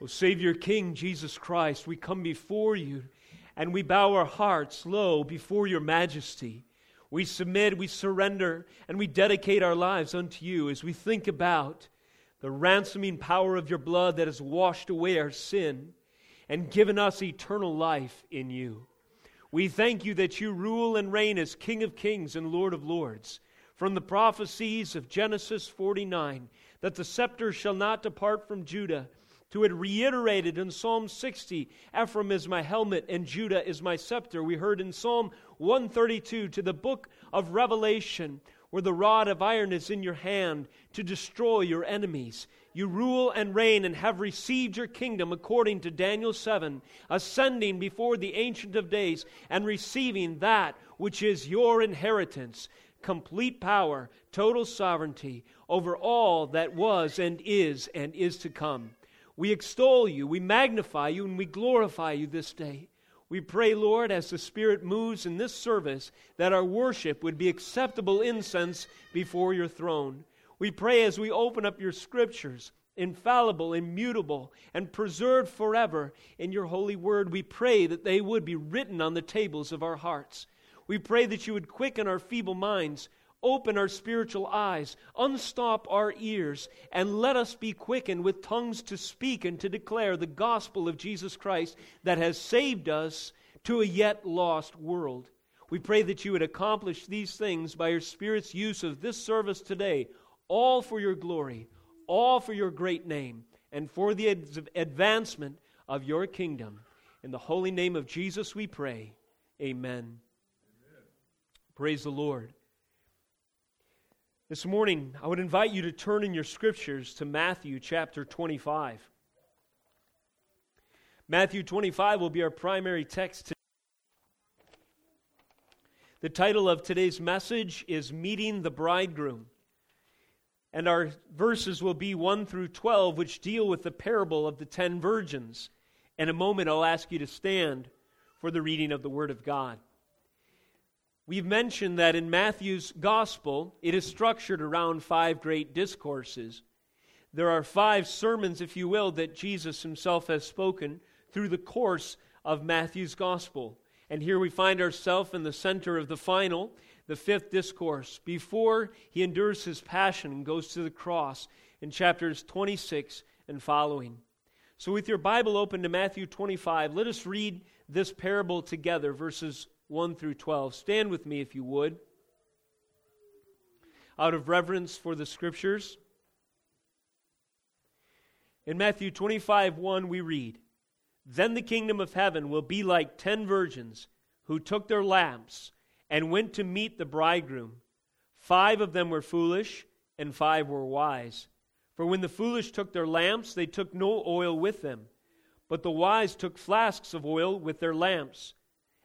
O Savior King Jesus Christ, we come before you and we bow our hearts low before your majesty. We submit, we surrender, and we dedicate our lives unto you as we think about the ransoming power of your blood that has washed away our sin and given us eternal life in you. We thank you that you rule and reign as King of kings and Lord of lords. From the prophecies of Genesis 49, that the scepter shall not depart from Judah, to it reiterated in Psalm 60 Ephraim is my helmet and Judah is my scepter. We heard in Psalm 132 to the book of Revelation, where the rod of iron is in your hand to destroy your enemies. You rule and reign and have received your kingdom according to Daniel 7, ascending before the Ancient of Days and receiving that which is your inheritance complete power, total sovereignty over all that was and is and is to come. We extol you, we magnify you, and we glorify you this day. We pray, Lord, as the Spirit moves in this service, that our worship would be acceptable incense before your throne. We pray as we open up your scriptures, infallible, immutable, and preserved forever in your holy word, we pray that they would be written on the tables of our hearts. We pray that you would quicken our feeble minds, Open our spiritual eyes, unstop our ears, and let us be quickened with tongues to speak and to declare the gospel of Jesus Christ that has saved us to a yet lost world. We pray that you would accomplish these things by your Spirit's use of this service today, all for your glory, all for your great name, and for the advancement of your kingdom. In the holy name of Jesus we pray. Amen. Amen. Praise the Lord. This morning, I would invite you to turn in your scriptures to Matthew chapter 25. Matthew 25 will be our primary text today. The title of today's message is Meeting the Bridegroom. And our verses will be 1 through 12, which deal with the parable of the ten virgins. In a moment, I'll ask you to stand for the reading of the Word of God. We've mentioned that in Matthew's gospel, it is structured around five great discourses. There are five sermons, if you will, that Jesus himself has spoken through the course of Matthew's gospel. And here we find ourselves in the center of the final, the fifth discourse, before he endures his passion and goes to the cross in chapters 26 and following. So, with your Bible open to Matthew 25, let us read this parable together, verses 1 through 12. Stand with me if you would. Out of reverence for the scriptures. In Matthew 25 1, we read, Then the kingdom of heaven will be like ten virgins who took their lamps and went to meet the bridegroom. Five of them were foolish, and five were wise. For when the foolish took their lamps, they took no oil with them, but the wise took flasks of oil with their lamps.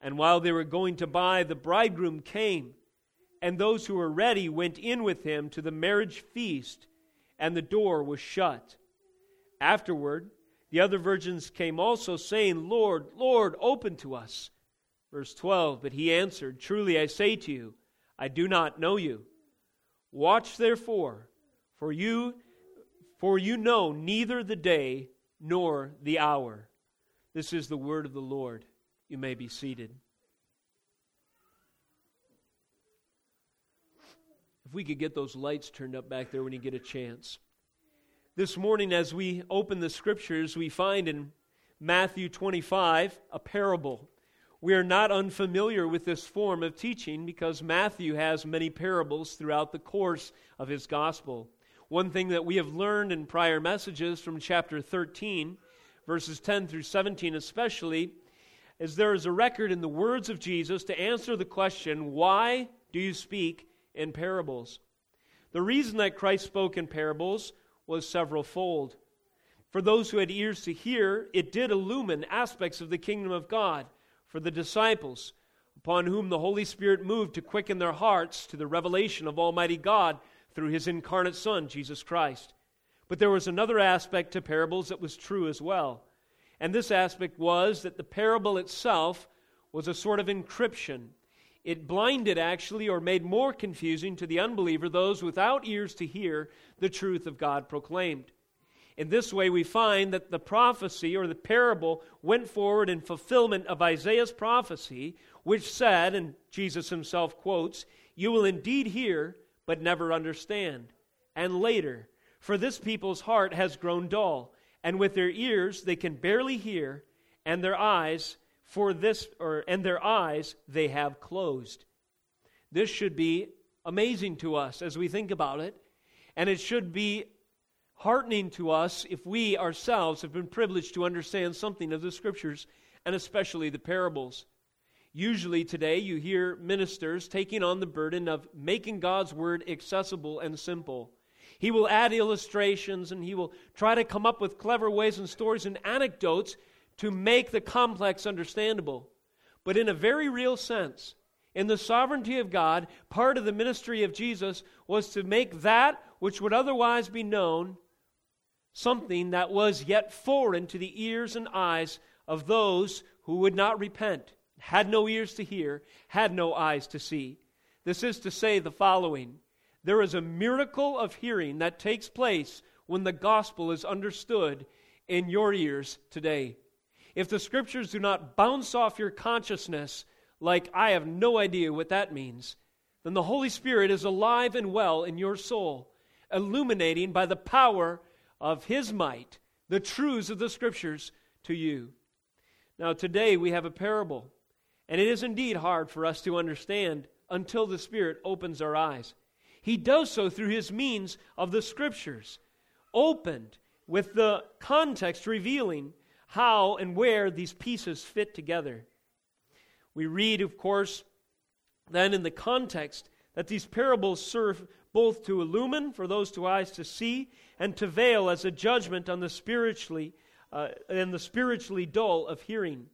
And while they were going to buy, the bridegroom came, and those who were ready went in with him to the marriage feast, and the door was shut. Afterward, the other virgins came also, saying, Lord, Lord, open to us. Verse 12 But he answered, Truly I say to you, I do not know you. Watch therefore, for you for you know neither the day nor the hour. This is the word of the Lord. You may be seated. If we could get those lights turned up back there when you get a chance. This morning, as we open the scriptures, we find in Matthew 25 a parable. We are not unfamiliar with this form of teaching because Matthew has many parables throughout the course of his gospel. One thing that we have learned in prior messages from chapter 13, verses 10 through 17 especially, is there is a record in the words of Jesus to answer the question, Why do you speak in parables? The reason that Christ spoke in parables was several fold. For those who had ears to hear, it did illumine aspects of the kingdom of God for the disciples, upon whom the Holy Spirit moved to quicken their hearts to the revelation of Almighty God through his incarnate Son, Jesus Christ. But there was another aspect to parables that was true as well. And this aspect was that the parable itself was a sort of encryption. It blinded, actually, or made more confusing to the unbeliever those without ears to hear the truth of God proclaimed. In this way, we find that the prophecy or the parable went forward in fulfillment of Isaiah's prophecy, which said, and Jesus himself quotes, You will indeed hear, but never understand. And later, For this people's heart has grown dull, and with their ears they can barely hear, and their eyes for this or and their eyes they have closed. This should be amazing to us as we think about it, and it should be heartening to us if we ourselves have been privileged to understand something of the scriptures and especially the parables. Usually today you hear ministers taking on the burden of making God's word accessible and simple. He will add illustrations and he will try to come up with clever ways and stories and anecdotes to make the complex understandable. But in a very real sense, in the sovereignty of God, part of the ministry of Jesus was to make that which would otherwise be known something that was yet foreign to the ears and eyes of those who would not repent, had no ears to hear, had no eyes to see. This is to say the following There is a miracle of hearing that takes place when the gospel is understood in your ears today. If the scriptures do not bounce off your consciousness like I have no idea what that means, then the Holy Spirit is alive and well in your soul, illuminating by the power of his might the truths of the scriptures to you. Now, today we have a parable, and it is indeed hard for us to understand until the Spirit opens our eyes. He does so through his means of the scriptures, opened with the context revealing how and where these pieces fit together. We read, of course, then in the context that these parables serve both to illumine for those two eyes to see and to veil as a judgment on the spiritually uh, and the spiritually dull of hearing.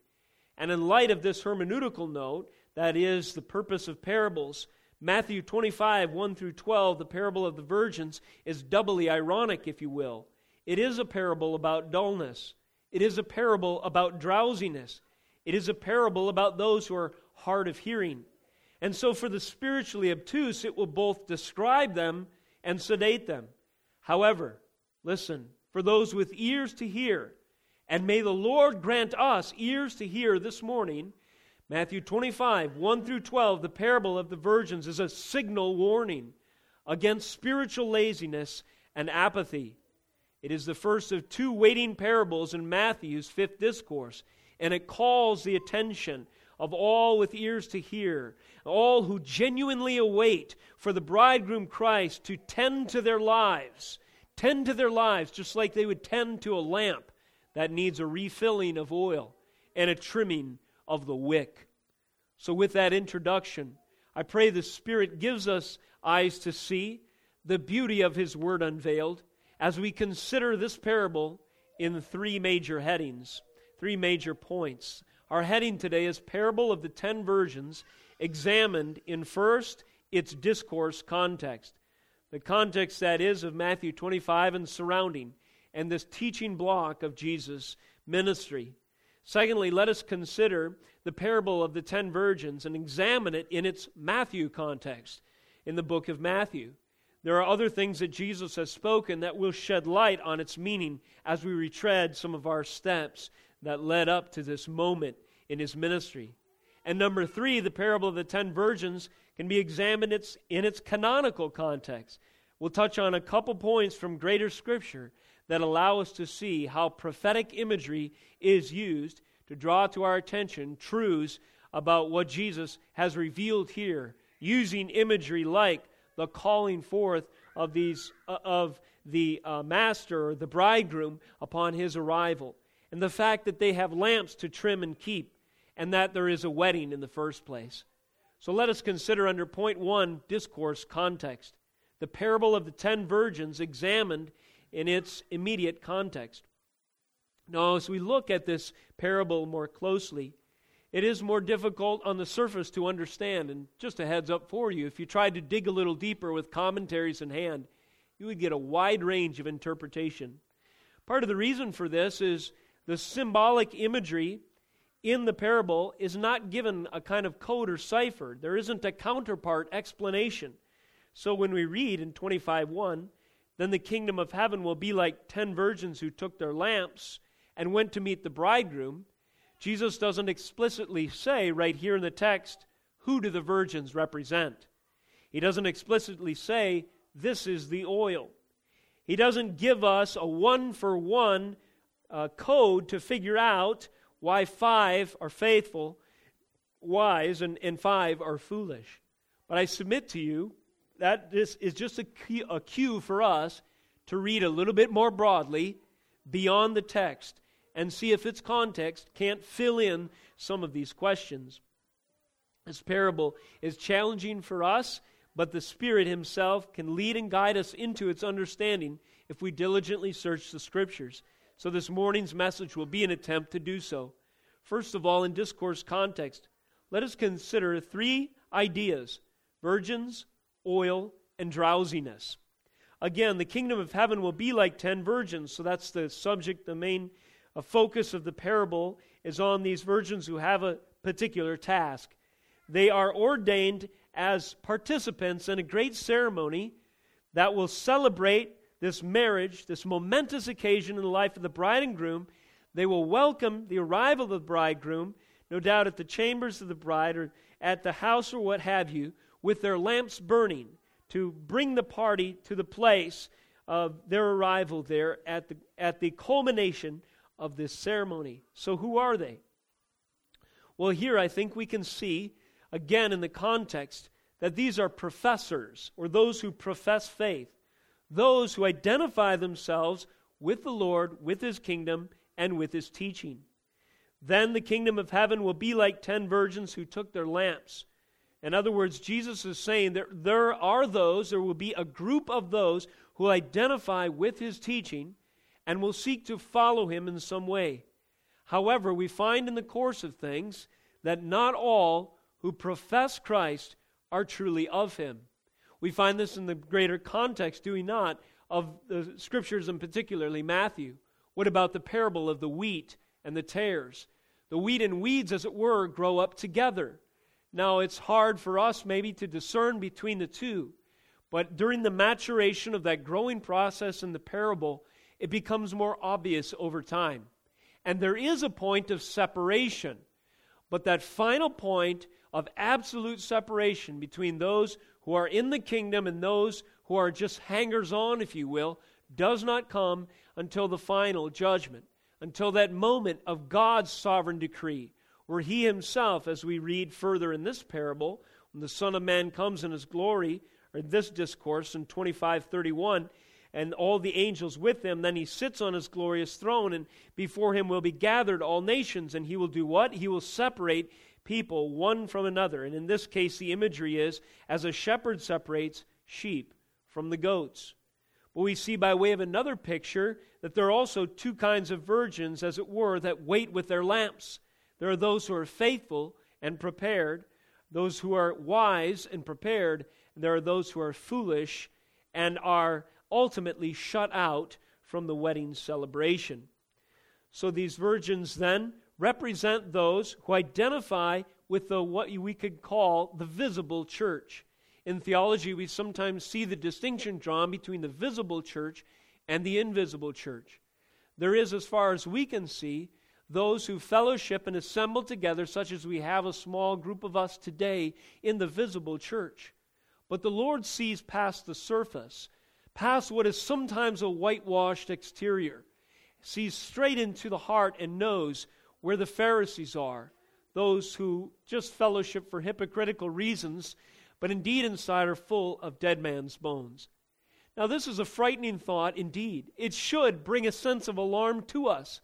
And in light of this hermeneutical note, that is the purpose of parables, Matthew 25, 1 through 12, the parable of the virgins, is doubly ironic, if you will. It is a parable about dullness, it is a parable about drowsiness, it is a parable about those who are hard of hearing. And so, for the spiritually obtuse, it will both describe them and sedate them. However, listen, for those with ears to hear, and may the Lord grant us ears to hear this morning. Matthew 25, 1 through 12, the parable of the virgins is a signal warning against spiritual laziness and apathy. It is the first of two waiting parables in Matthew's fifth discourse, and it calls the attention of all with ears to hear, all who genuinely await for the bridegroom Christ to tend to their lives, tend to their lives just like they would tend to a lamp that needs a refilling of oil and a trimming of the wick. So, with that introduction, I pray the Spirit gives us eyes to see the beauty of His Word unveiled as we consider this parable in three major headings, three major points. Our heading today is Parable of the Ten Virgins, examined in first its discourse context. The context, that is, of Matthew 25 and surrounding, and this teaching block of Jesus' ministry. Secondly, let us consider the parable of the ten virgins and examine it in its Matthew context in the book of Matthew. There are other things that Jesus has spoken that will shed light on its meaning as we retread some of our steps that led up to this moment in his ministry. And number three, the parable of the ten virgins can be examined in its canonical context. We'll touch on a couple points from greater scripture that allow us to see how prophetic imagery is used to draw to our attention truths about what Jesus has revealed here, using imagery like the calling forth of these uh, of the uh, master or the bridegroom upon his arrival and the fact that they have lamps to trim and keep, and that there is a wedding in the first place. So let us consider under point one discourse context. The parable of the ten virgins examined in its immediate context. Now, as we look at this parable more closely, it is more difficult on the surface to understand. And just a heads up for you if you tried to dig a little deeper with commentaries in hand, you would get a wide range of interpretation. Part of the reason for this is the symbolic imagery in the parable is not given a kind of code or cipher. There isn't a counterpart explanation. So when we read in 25:1, then the kingdom of heaven will be like 10 virgins who took their lamps and went to meet the bridegroom. Jesus doesn't explicitly say right here in the text, who do the virgins represent? He doesn't explicitly say, this is the oil. He doesn't give us a one for one uh, code to figure out why five are faithful, wise, and, and five are foolish. But I submit to you that this is just a cue, a cue for us to read a little bit more broadly beyond the text and see if its context can't fill in some of these questions. This parable is challenging for us, but the Spirit Himself can lead and guide us into its understanding if we diligently search the Scriptures. So, this morning's message will be an attempt to do so. First of all, in discourse context, let us consider three ideas virgins, oil, and drowsiness. Again, the kingdom of heaven will be like ten virgins, so that's the subject, the main uh, focus of the parable is on these virgins who have a particular task. They are ordained as participants in a great ceremony that will celebrate this marriage, this momentous occasion in the life of the bride and groom. They will welcome the arrival of the bridegroom, no doubt at the chambers of the bride or at the house or what have you, with their lamps burning to bring the party to the place of their arrival there at the, at the culmination of this ceremony. So, who are they? Well, here I think we can see, again in the context, that these are professors, or those who profess faith, those who identify themselves with the Lord, with His kingdom, and with His teaching. Then the kingdom of heaven will be like ten virgins who took their lamps. In other words, Jesus is saying that there are those, there will be a group of those who identify with His teaching and will seek to follow him in some way. However, we find in the course of things that not all who profess Christ are truly of him. We find this in the greater context, do we not, of the scriptures and particularly Matthew. What about the parable of the wheat and the tares? The wheat and weeds, as it were, grow up together. Now, it's hard for us maybe to discern between the two, but during the maturation of that growing process in the parable, it becomes more obvious over time. And there is a point of separation, but that final point of absolute separation between those who are in the kingdom and those who are just hangers on, if you will, does not come until the final judgment, until that moment of God's sovereign decree, where He Himself, as we read further in this parable, when the Son of Man comes in His glory, or this discourse in 2531, and all the angels with him. Then he sits on his glorious throne, and before him will be gathered all nations. And he will do what? He will separate people one from another. And in this case, the imagery is as a shepherd separates sheep from the goats. But we see by way of another picture that there are also two kinds of virgins, as it were, that wait with their lamps. There are those who are faithful and prepared, those who are wise and prepared, and there are those who are foolish and are ultimately shut out from the wedding celebration. So these virgins then represent those who identify with the what we could call the visible church. In theology, we sometimes see the distinction drawn between the visible church and the invisible church. There is, as far as we can see, those who fellowship and assemble together, such as we have a small group of us today in the visible church. But the Lord sees past the surface past what is sometimes a whitewashed exterior, sees straight into the heart and knows where the Pharisees are, those who just fellowship for hypocritical reasons, but indeed inside are full of dead man's bones. Now, this is a frightening thought indeed. It should bring a sense of alarm to us.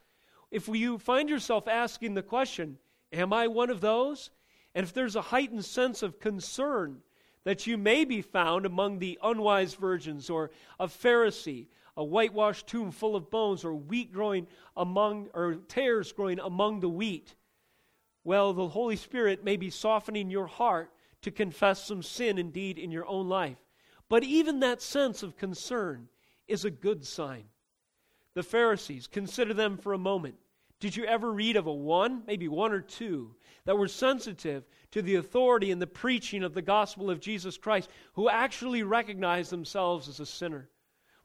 If you find yourself asking the question, Am I one of those? And if there's a heightened sense of concern that you may be found among the unwise virgins or a Pharisee, a whitewashed tomb full of bones, or wheat growing among, or tares growing among the wheat. Well, the Holy Spirit may be softening your heart to confess some sin indeed in your own life. But even that sense of concern is a good sign. The Pharisees, consider them for a moment. Did you ever read of a one, maybe one or two, that were sensitive to the authority and the preaching of the gospel of Jesus Christ, who actually recognized themselves as a sinner?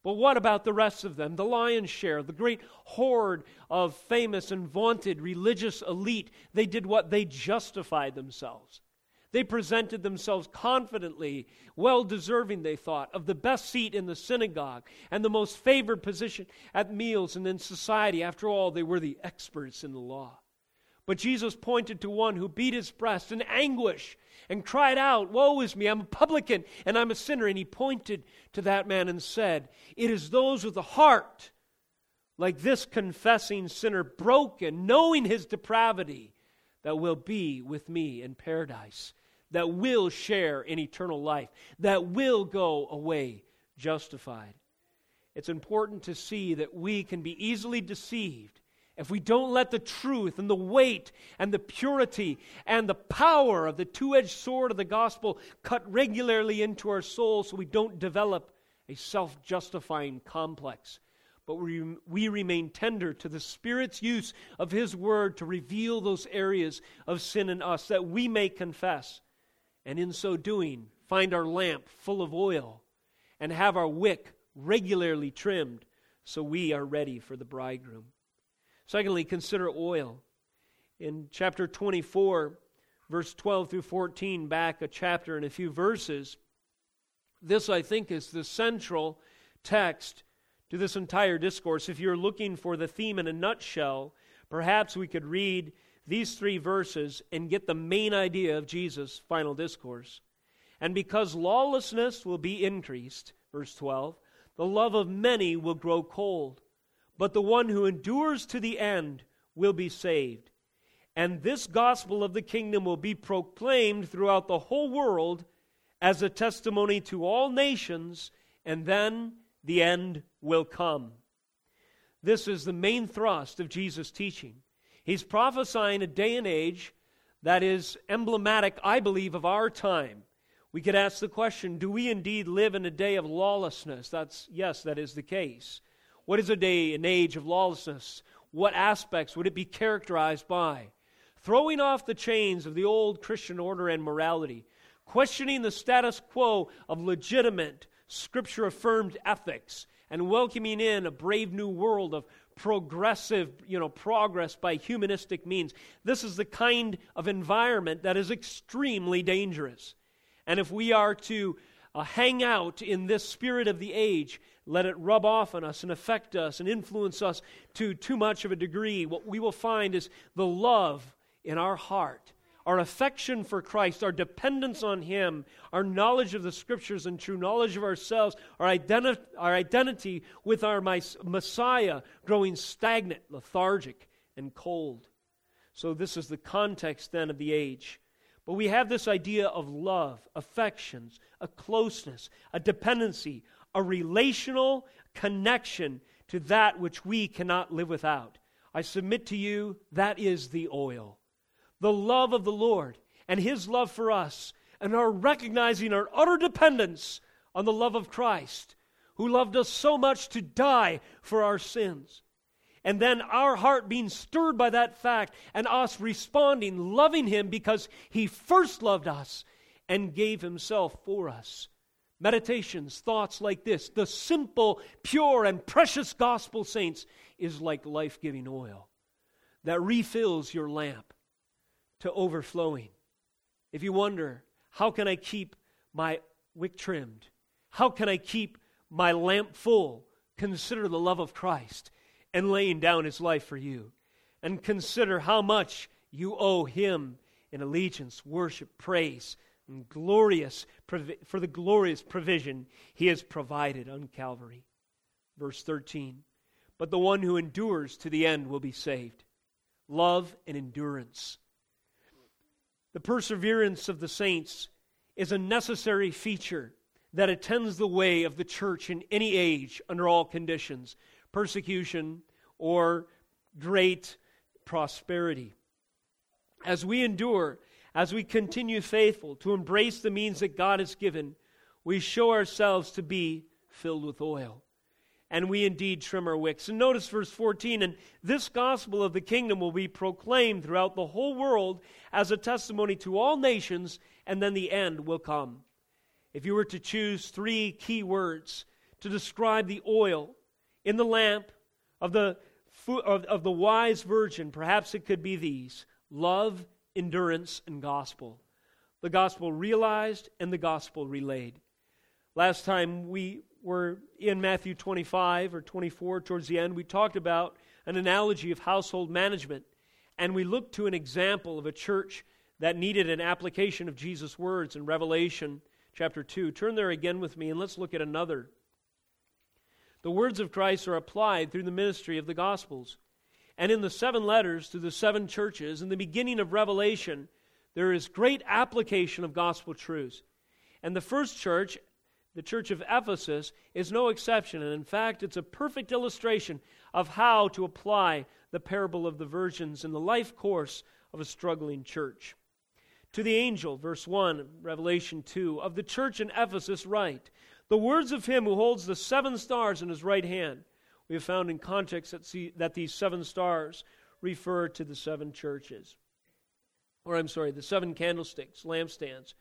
But what about the rest of them? The lion's share, the great horde of famous and vaunted religious elite, they did what? They justified themselves. They presented themselves confidently, well deserving, they thought, of the best seat in the synagogue and the most favored position at meals and in society. After all, they were the experts in the law. But Jesus pointed to one who beat his breast in anguish and cried out, Woe is me, I'm a publican and I'm a sinner. And he pointed to that man and said, It is those with a heart like this confessing sinner, broken, knowing his depravity, that will be with me in paradise that will share in eternal life, that will go away justified. It's important to see that we can be easily deceived if we don't let the truth and the weight and the purity and the power of the two edged sword of the gospel cut regularly into our souls so we don't develop a self justifying complex. But we, we remain tender to the Spirit's use of His Word to reveal those areas of sin in us that we may confess and in so doing, find our lamp full of oil and have our wick regularly trimmed so we are ready for the bridegroom. Secondly, consider oil. In chapter 24, verse 12 through 14, back a chapter and a few verses, this, I think, is the central text to this entire discourse. If you're looking for the theme in a nutshell, perhaps we could read these three verses and get the main idea of Jesus' final discourse. And because lawlessness will be increased, verse 12, the love of many will grow cold, but the one who endures to the end will be saved. And this gospel of the kingdom will be proclaimed throughout the whole world as a testimony to all nations, and then the end will come. This is the main thrust of Jesus' teaching. He's prophesying a day and age that is emblematic, I believe, of our time. We could ask the question do we indeed live in a day of lawlessness? That's, yes, that is the case. What is a day, an age of lawlessness? What aspects would it be characterized by? Throwing off the chains of the old Christian order and morality, questioning the status quo of legitimate, scripture affirmed ethics, and welcoming in a brave new world of progressive, you know, progress by humanistic means. This is the kind of environment that is extremely dangerous. And if we are to uh, hang out in this spirit of the age, let it rub off on us and affect us and influence us to too much of a degree, what we will find is the love in our heart our affection for Christ, our dependence on Him, our knowledge of the Scriptures and true knowledge of ourselves, our, identi- our identity with our Messiah growing stagnant, lethargic, and cold. So, this is the context then of the age. But we have this idea of love, affections, a closeness, a dependency, a relational connection to that which we cannot live without. I submit to you that is the oil the love of the Lord and His love for us, and our recognizing our utter dependence on the love of Christ, who loved us so much to die for our sins. And then our heart being stirred by that fact, and us responding, loving Him because He first loved us and gave Himself for us. Meditations, thoughts like this, the simple, pure, and precious gospel, saints, is like life giving oil that refills your lamp to overflowing. If you wonder, how can I keep my wick trimmed? How can I keep my lamp full? Consider the love of Christ and laying down his life for you. And consider how much you owe him in allegiance, worship, praise, and glorious for the glorious provision he has provided on Calvary. Verse 13. But the one who endures to the end will be saved. Love and endurance the perseverance of the saints is a necessary feature that attends the way of the church in any age under all conditions persecution or great prosperity. As we endure, as we continue faithful to embrace the means that God has given, we show ourselves to be filled with oil. And we indeed trim our wicks. And notice verse 14 and this gospel of the kingdom will be proclaimed throughout the whole world as a testimony to all nations, and then the end will come. If you were to choose three key words to describe the oil in the lamp of the, of, of the wise virgin, perhaps it could be these love, endurance, and gospel. The gospel realized and the gospel relayed. Last time we were in Matthew 25 or 24, towards the end, we talked about an analogy of household management. And we looked to an example of a church that needed an application of Jesus' words in Revelation chapter 2. Turn there again with me and let's look at another. The words of Christ are applied through the ministry of the Gospels. And in the seven letters to the seven churches, in the beginning of Revelation, there is great application of gospel truths. And the first church, the church of Ephesus, is no exception. And in fact, it's a perfect illustration of how to apply the parable of the virgins in the life course of a struggling church. To the angel, verse 1, Revelation 2, of the church in Ephesus, write The words of him who holds the seven stars in his right hand. We have found in context that, see, that these seven stars refer to the seven churches. Or, I'm sorry, the seven candlesticks, lampstands.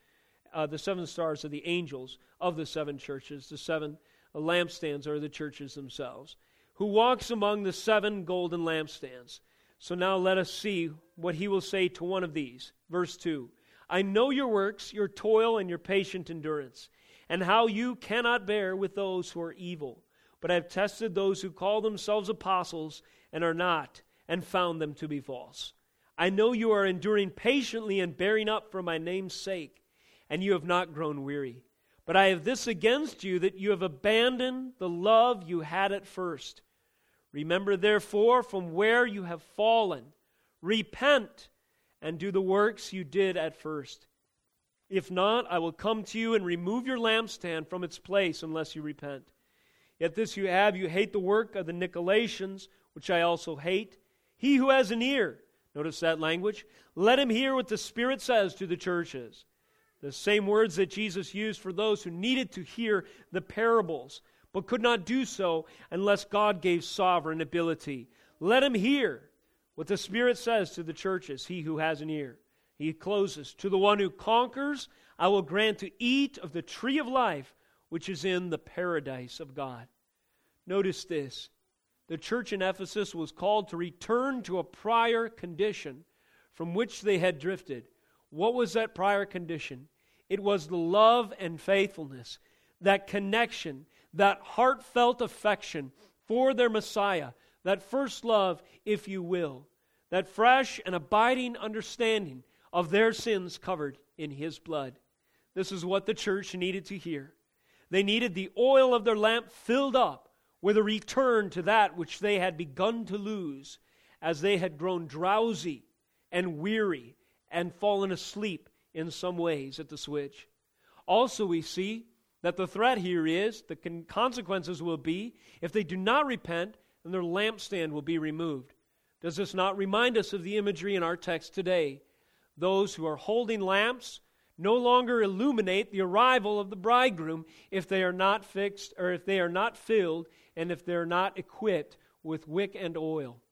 Uh, the seven stars are the angels of the seven churches. The seven lampstands are the churches themselves. Who walks among the seven golden lampstands. So now let us see what he will say to one of these. Verse 2 I know your works, your toil, and your patient endurance, and how you cannot bear with those who are evil. But I have tested those who call themselves apostles and are not, and found them to be false. I know you are enduring patiently and bearing up for my name's sake, and you have not grown weary. But I have this against you that you have abandoned the love you had at first. Remember, therefore, from where you have fallen. Repent and do the works you did at first. If not, I will come to you and remove your lampstand from its place unless you repent. Yet this you have, you hate the work of the Nicolaitans, which I also hate. He who has an ear, notice that language, let him hear what the Spirit says to the churches. The same words that Jesus used for those who needed to hear the parables, but could not do so unless God gave sovereign ability. Let him hear what the Spirit says to the churches, he who has an ear. He closes, To the one who conquers, I will grant to eat of the tree of life, which is in the paradise of God. Notice this. The church in Ephesus was called to return to a prior condition from which they had drifted. What was that prior condition? It was the love and faithfulness, that connection, that heartfelt affection for their Messiah, that first love, if you will, that fresh and abiding understanding of their sins covered in His blood. This is what the church needed to hear. They needed the oil of their lamp filled up with a return to that which they had begun to lose as they had grown drowsy and weary and fallen asleep in some ways at the switch. Also, we see that the threat here is the consequences will be if they do not repent and their lampstand will be removed. Does this not remind us of the imagery in our text today? Those who are holding lamps no longer illuminate the arrival of the bridegroom if they are not fixed or if they are not filled and if they're not equipped with wick and oil.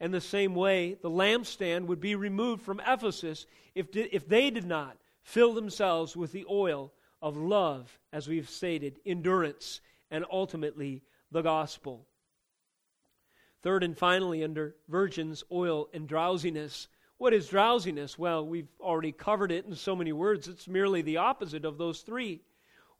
In the same way, the lampstand would be removed from Ephesus if, if they did not fill themselves with the oil of love, as we've stated, endurance, and ultimately the gospel. Third and finally, under virgins, oil, and drowsiness. What is drowsiness? Well, we've already covered it in so many words. It's merely the opposite of those three.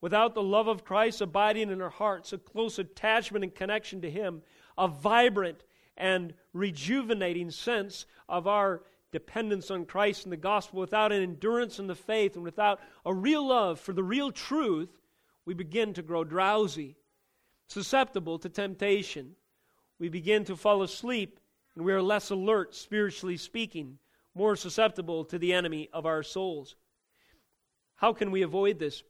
Without the love of Christ abiding in our hearts, a close attachment and connection to Him, a vibrant and rejuvenating sense of our dependence on Christ and the gospel, without an endurance in the faith, and without a real love for the real truth, we begin to grow drowsy, susceptible to temptation we begin to fall asleep and we are less alert, spiritually speaking, more susceptible to the enemy of our souls. How can we avoid this?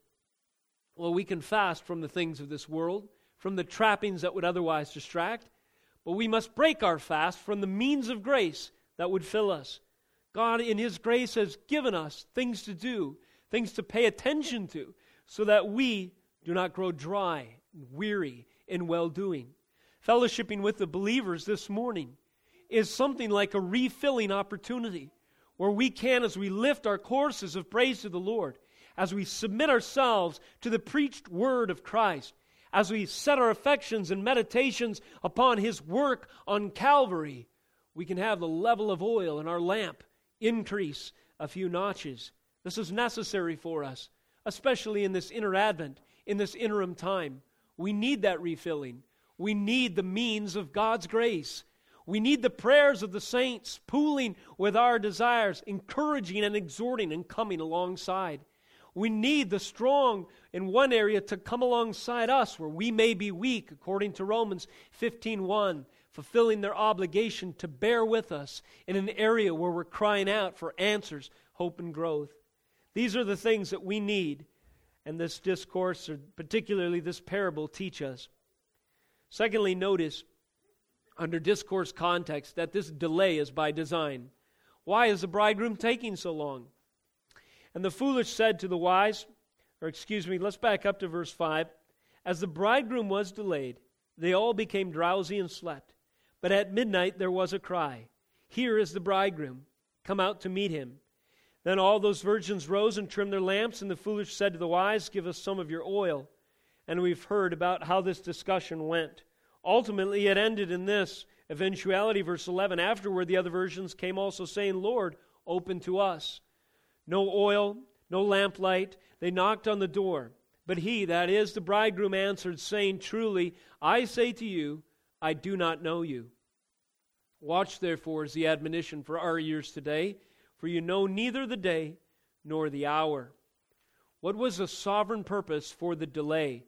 Well, we can fast from the things of this world, from the trappings that would otherwise distract, but we must break our fast from the means of grace that would fill us. God, in His grace, has given us things to do, things to pay attention to, so that we do not grow dry and weary in well doing. Fellowshipping with the believers this morning is something like a refilling opportunity where we can, as we lift our courses of praise to the Lord, as we submit ourselves to the preached word of Christ, as we set our affections and meditations upon His work on Calvary, we can have the level of oil in our lamp increase a few notches. This is necessary for us, especially in this inter-Advent, in this interim time. We need that refilling. We need the means of God's grace. We need the prayers of the saints pooling with our desires, encouraging and exhorting and coming alongside. We need the strong in one area to come alongside us where we may be weak, according to Romans 15:1, fulfilling their obligation to bear with us in an area where we're crying out for answers, hope, and growth. These are the things that we need, and this discourse, or particularly this parable, teach us. Secondly, notice under discourse context that this delay is by design. Why is the bridegroom taking so long? And the foolish said to the wise, or excuse me, let's back up to verse 5. As the bridegroom was delayed, they all became drowsy and slept. But at midnight there was a cry Here is the bridegroom, come out to meet him. Then all those virgins rose and trimmed their lamps, and the foolish said to the wise, Give us some of your oil. And we've heard about how this discussion went. Ultimately, it ended in this eventuality, verse 11. Afterward, the other versions came also saying, Lord, open to us. No oil, no lamplight. They knocked on the door. But he, that is the bridegroom, answered, saying, Truly, I say to you, I do not know you. Watch, therefore, is the admonition for our ears today, for you know neither the day nor the hour. What was the sovereign purpose for the delay?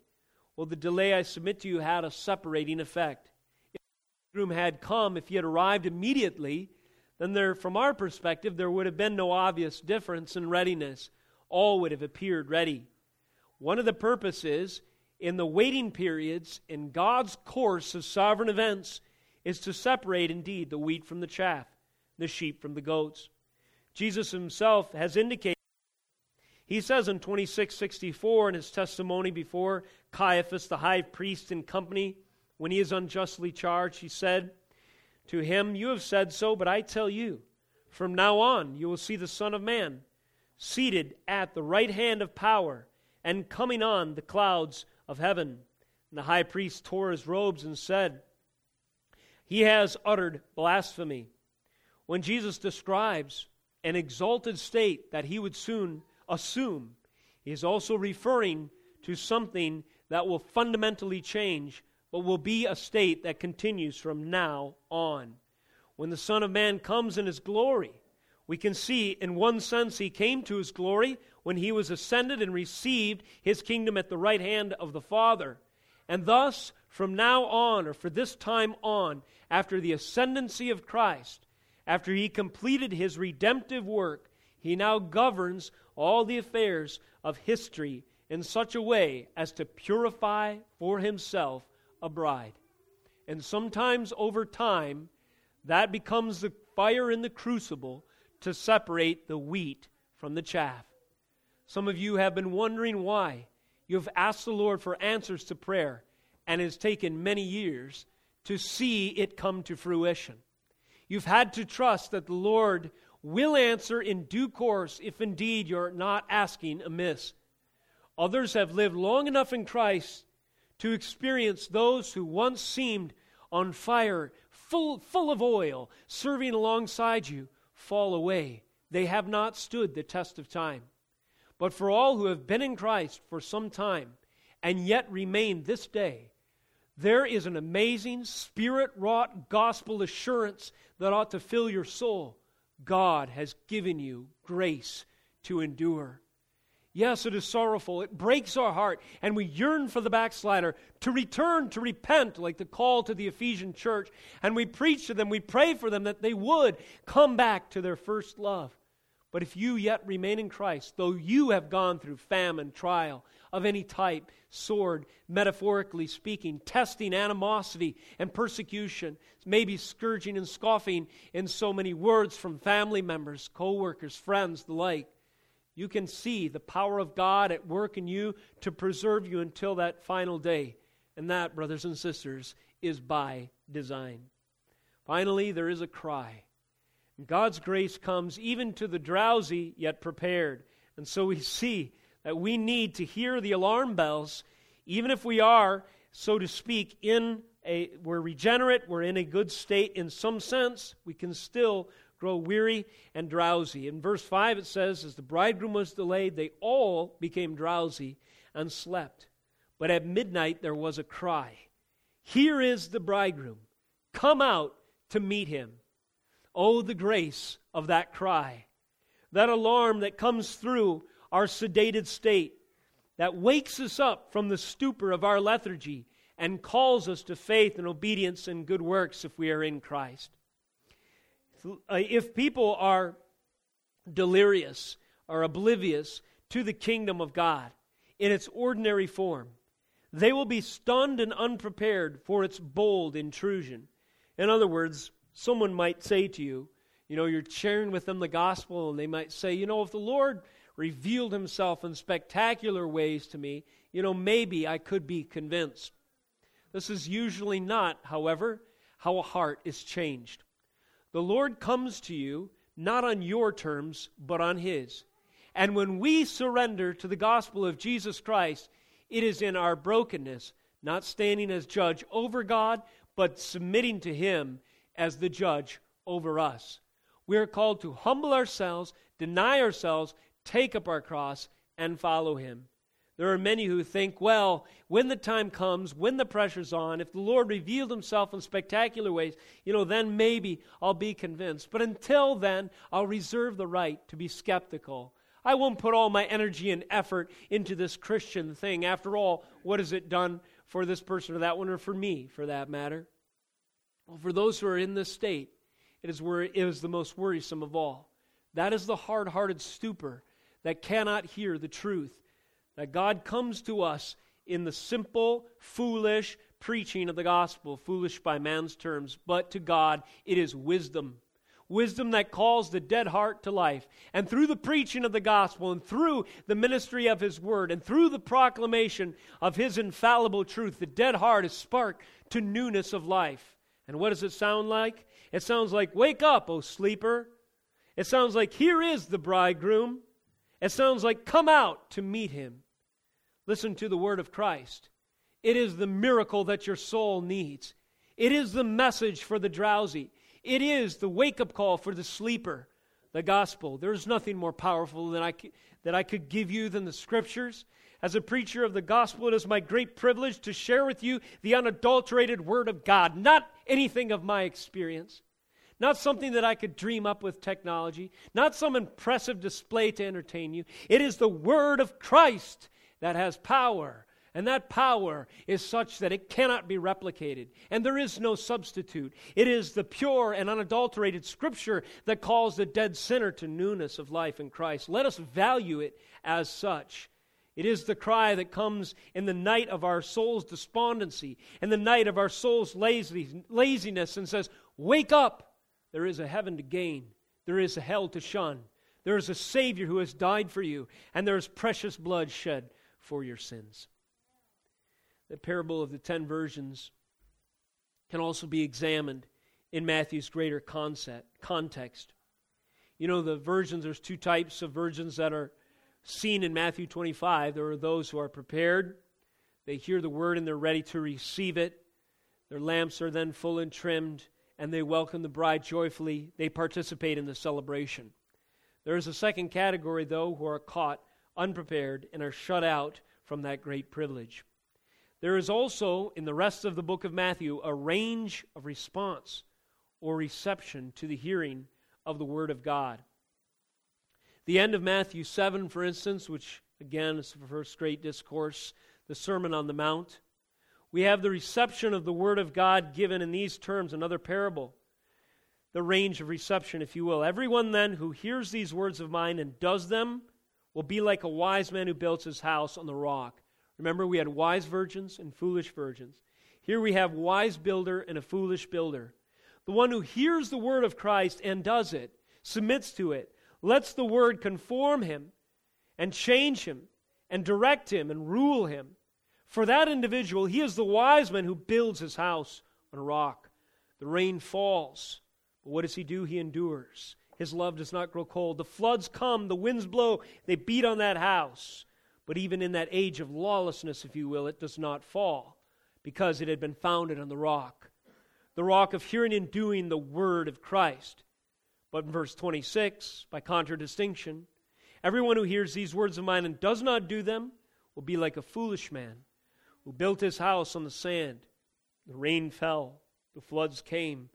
Well, the delay, I submit to you, had a separating effect. If the bridegroom had come, if he had arrived immediately, then there, from our perspective, there would have been no obvious difference in readiness. All would have appeared ready. One of the purposes in the waiting periods in God's course of sovereign events is to separate indeed the wheat from the chaff, the sheep from the goats. Jesus himself has indicated he says in 2664 in his testimony before Caiaphas, the high priest in company, when he is unjustly charged, he said to him, You have said so, but I tell you, from now on you will see the Son of Man seated at the right hand of power and coming on the clouds of heaven. And the high priest tore his robes and said, He has uttered blasphemy. When Jesus describes an exalted state that he would soon assume. He is also referring to something that will fundamentally change, but will be a state that continues from now on. When the Son of Man comes in his glory, we can see, in one sense, he came to his glory when he was ascended and received his kingdom at the right hand of the Father. And thus, from now on, or for this time on, after the ascendancy of Christ, after he completed his redemptive work, he now governs all the affairs of history in such a way as to purify for himself a bride. And sometimes over time, that becomes the fire in the crucible to separate the wheat from the chaff. Some of you have been wondering why. You've asked the Lord for answers to prayer, and it has taken many years to see it come to fruition. You've had to trust that the Lord will answer in due course if indeed you're not asking amiss. Others have lived long enough in Christ to experience those who once seemed on fire, full, full of oil, serving alongside you, fall away. They have not stood the test of time. But for all who have been in Christ for some time and yet remain this day, there is an amazing spirit wrought gospel assurance that ought to fill your soul God has given you grace to endure. Yes, it is sorrowful. It breaks our heart, and we yearn for the backslider to return, to repent, like the call to the Ephesian church. And we preach to them, we pray for them that they would come back to their first love. But if you yet remain in Christ, though you have gone through famine, trial of any type, sword, metaphorically speaking, testing, animosity, and persecution, maybe scourging and scoffing in so many words from family members, co workers, friends, the like, you can see the power of God at work in you to preserve you until that final day. And that, brothers and sisters, is by design. Finally, there is a cry. God's grace comes even to the drowsy yet prepared. And so we see that we need to hear the alarm bells, even if we are, so to speak, in a we're regenerate, we're in a good state in some sense, we can still grow weary and drowsy. In verse 5 it says, As the bridegroom was delayed, they all became drowsy and slept. But at midnight there was a cry Here is the bridegroom, come out to meet him. Oh, the grace of that cry, that alarm that comes through our sedated state, that wakes us up from the stupor of our lethargy and calls us to faith and obedience and good works if we are in Christ. Uh, if people are delirious or oblivious to the kingdom of God in its ordinary form, they will be stunned and unprepared for its bold intrusion. In other words, someone might say to you, you know, you're sharing with them the gospel, and they might say, you know, if the Lord revealed himself in spectacular ways to me, you know, maybe I could be convinced. This is usually not, however, how a heart is changed. The Lord comes to you not on your terms, but on His. And when we surrender to the gospel of Jesus Christ, it is in our brokenness, not standing as judge over God, but submitting to Him as the judge over us. We are called to humble ourselves, deny ourselves, take up our cross, and follow Him. There are many who think, well, when the time comes, when the pressure's on, if the Lord revealed himself in spectacular ways, you know, then maybe I'll be convinced. But until then, I'll reserve the right to be skeptical. I won't put all my energy and effort into this Christian thing. After all, what has it done for this person or that one, or for me, for that matter? Well, for those who are in this state, it is, wor- it is the most worrisome of all. That is the hard hearted stupor that cannot hear the truth that God comes to us in the simple, foolish preaching of the gospel, foolish by man's terms, but to God it is wisdom. Wisdom that calls the dead heart to life. And through the preaching of the gospel, and through the ministry of his word, and through the proclamation of his infallible truth, the dead heart is sparked to newness of life. And what does it sound like? It sounds like, Wake up, O sleeper. It sounds like, Here is the bridegroom. It sounds like, Come out to meet him. Listen to the word of Christ. It is the miracle that your soul needs. It is the message for the drowsy. It is the wake up call for the sleeper. The gospel. There's nothing more powerful than I, that I could give you than the scriptures. As a preacher of the gospel, it is my great privilege to share with you the unadulterated word of God, not anything of my experience, not something that I could dream up with technology, not some impressive display to entertain you. It is the word of Christ that has power. And that power is such that it cannot be replicated. And there is no substitute. It is the pure and unadulterated Scripture that calls the dead sinner to newness of life in Christ. Let us value it as such. It is the cry that comes in the night of our soul's despondency, in the night of our soul's laziness, and says, Wake up! There is a heaven to gain, there is a hell to shun. There is a Savior who has died for you, and there is precious blood shed for your sins. The parable of the ten virgins can also be examined in Matthew's greater concept, context. You know, the virgins, there's two types of virgins that are seen in Matthew 25. There are those who are prepared, they hear the word and they're ready to receive it. Their lamps are then full and trimmed, and they welcome the bride joyfully. They participate in the celebration. There is a second category, though, who are caught unprepared and are shut out from that great privilege. There is also, in the rest of the book of Matthew, a range of response or reception to the hearing of the Word of God. The end of Matthew 7, for instance, which again is the first great discourse, the Sermon on the Mount, we have the reception of the Word of God given in these terms, another parable. the range of reception, if you will. Everyone then who hears these words of mine and does them will be like a wise man who builds his house on the rock. Remember, we had wise virgins and foolish virgins. Here we have wise builder and a foolish builder. The one who hears the word of Christ and does it, submits to it, lets the word conform him and change him and direct him and rule him. For that individual, he is the wise man who builds his house on a rock. The rain falls, but what does he do? He endures. His love does not grow cold. The floods come, the winds blow, they beat on that house. But even in that age of lawlessness, if you will, it does not fall because it had been founded on the rock. The rock of hearing and doing the word of Christ. But in verse 26, by contradistinction, everyone who hears these words of mine and does not do them will be like a foolish man who built his house on the sand. The rain fell, the floods came,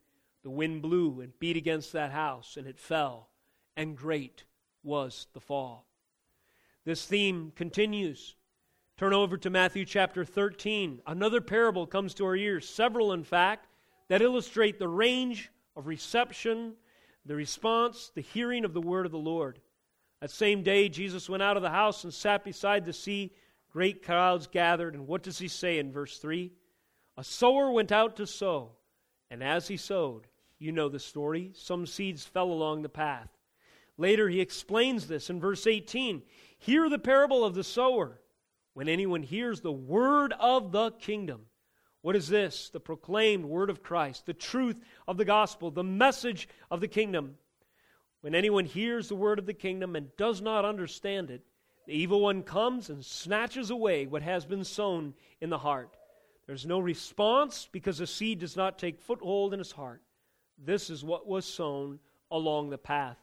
the wind blew and beat against that house, and it fell, and great was the fall. This theme continues. Turn over to Matthew chapter 13. Another parable comes to our ears, several, in fact, that illustrate the range of reception, the response, the hearing of the word of the Lord. That same day, Jesus went out of the house and sat beside the sea. Great crowds gathered. And what does he say in verse 3? A sower went out to sow, and as he sowed, you know the story, some seeds fell along the path. Later, he explains this in verse 18. Hear the parable of the sower. When anyone hears the word of the kingdom, what is this? The proclaimed word of Christ, the truth of the gospel, the message of the kingdom. When anyone hears the word of the kingdom and does not understand it, the evil one comes and snatches away what has been sown in the heart. There's no response because the seed does not take foothold in his heart. This is what was sown along the path.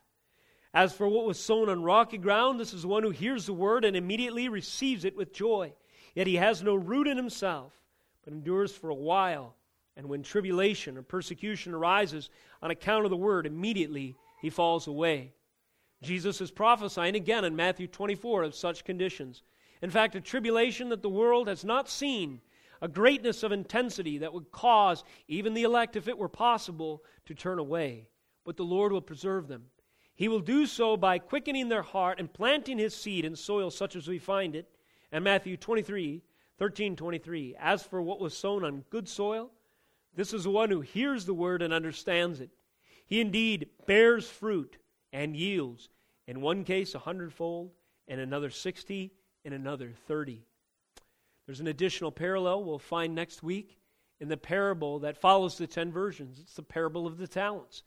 As for what was sown on rocky ground, this is one who hears the word and immediately receives it with joy. Yet he has no root in himself, but endures for a while. And when tribulation or persecution arises on account of the word, immediately he falls away. Jesus is prophesying again in Matthew 24 of such conditions. In fact, a tribulation that the world has not seen, a greatness of intensity that would cause even the elect, if it were possible, to turn away. But the Lord will preserve them. He will do so by quickening their heart and planting his seed in soil such as we find it. And Matthew 23, 13, 23. As for what was sown on good soil, this is the one who hears the word and understands it. He indeed bears fruit and yields, in one case a hundredfold, in another sixty, in another thirty. There's an additional parallel we'll find next week in the parable that follows the ten virgins. It's the parable of the talents.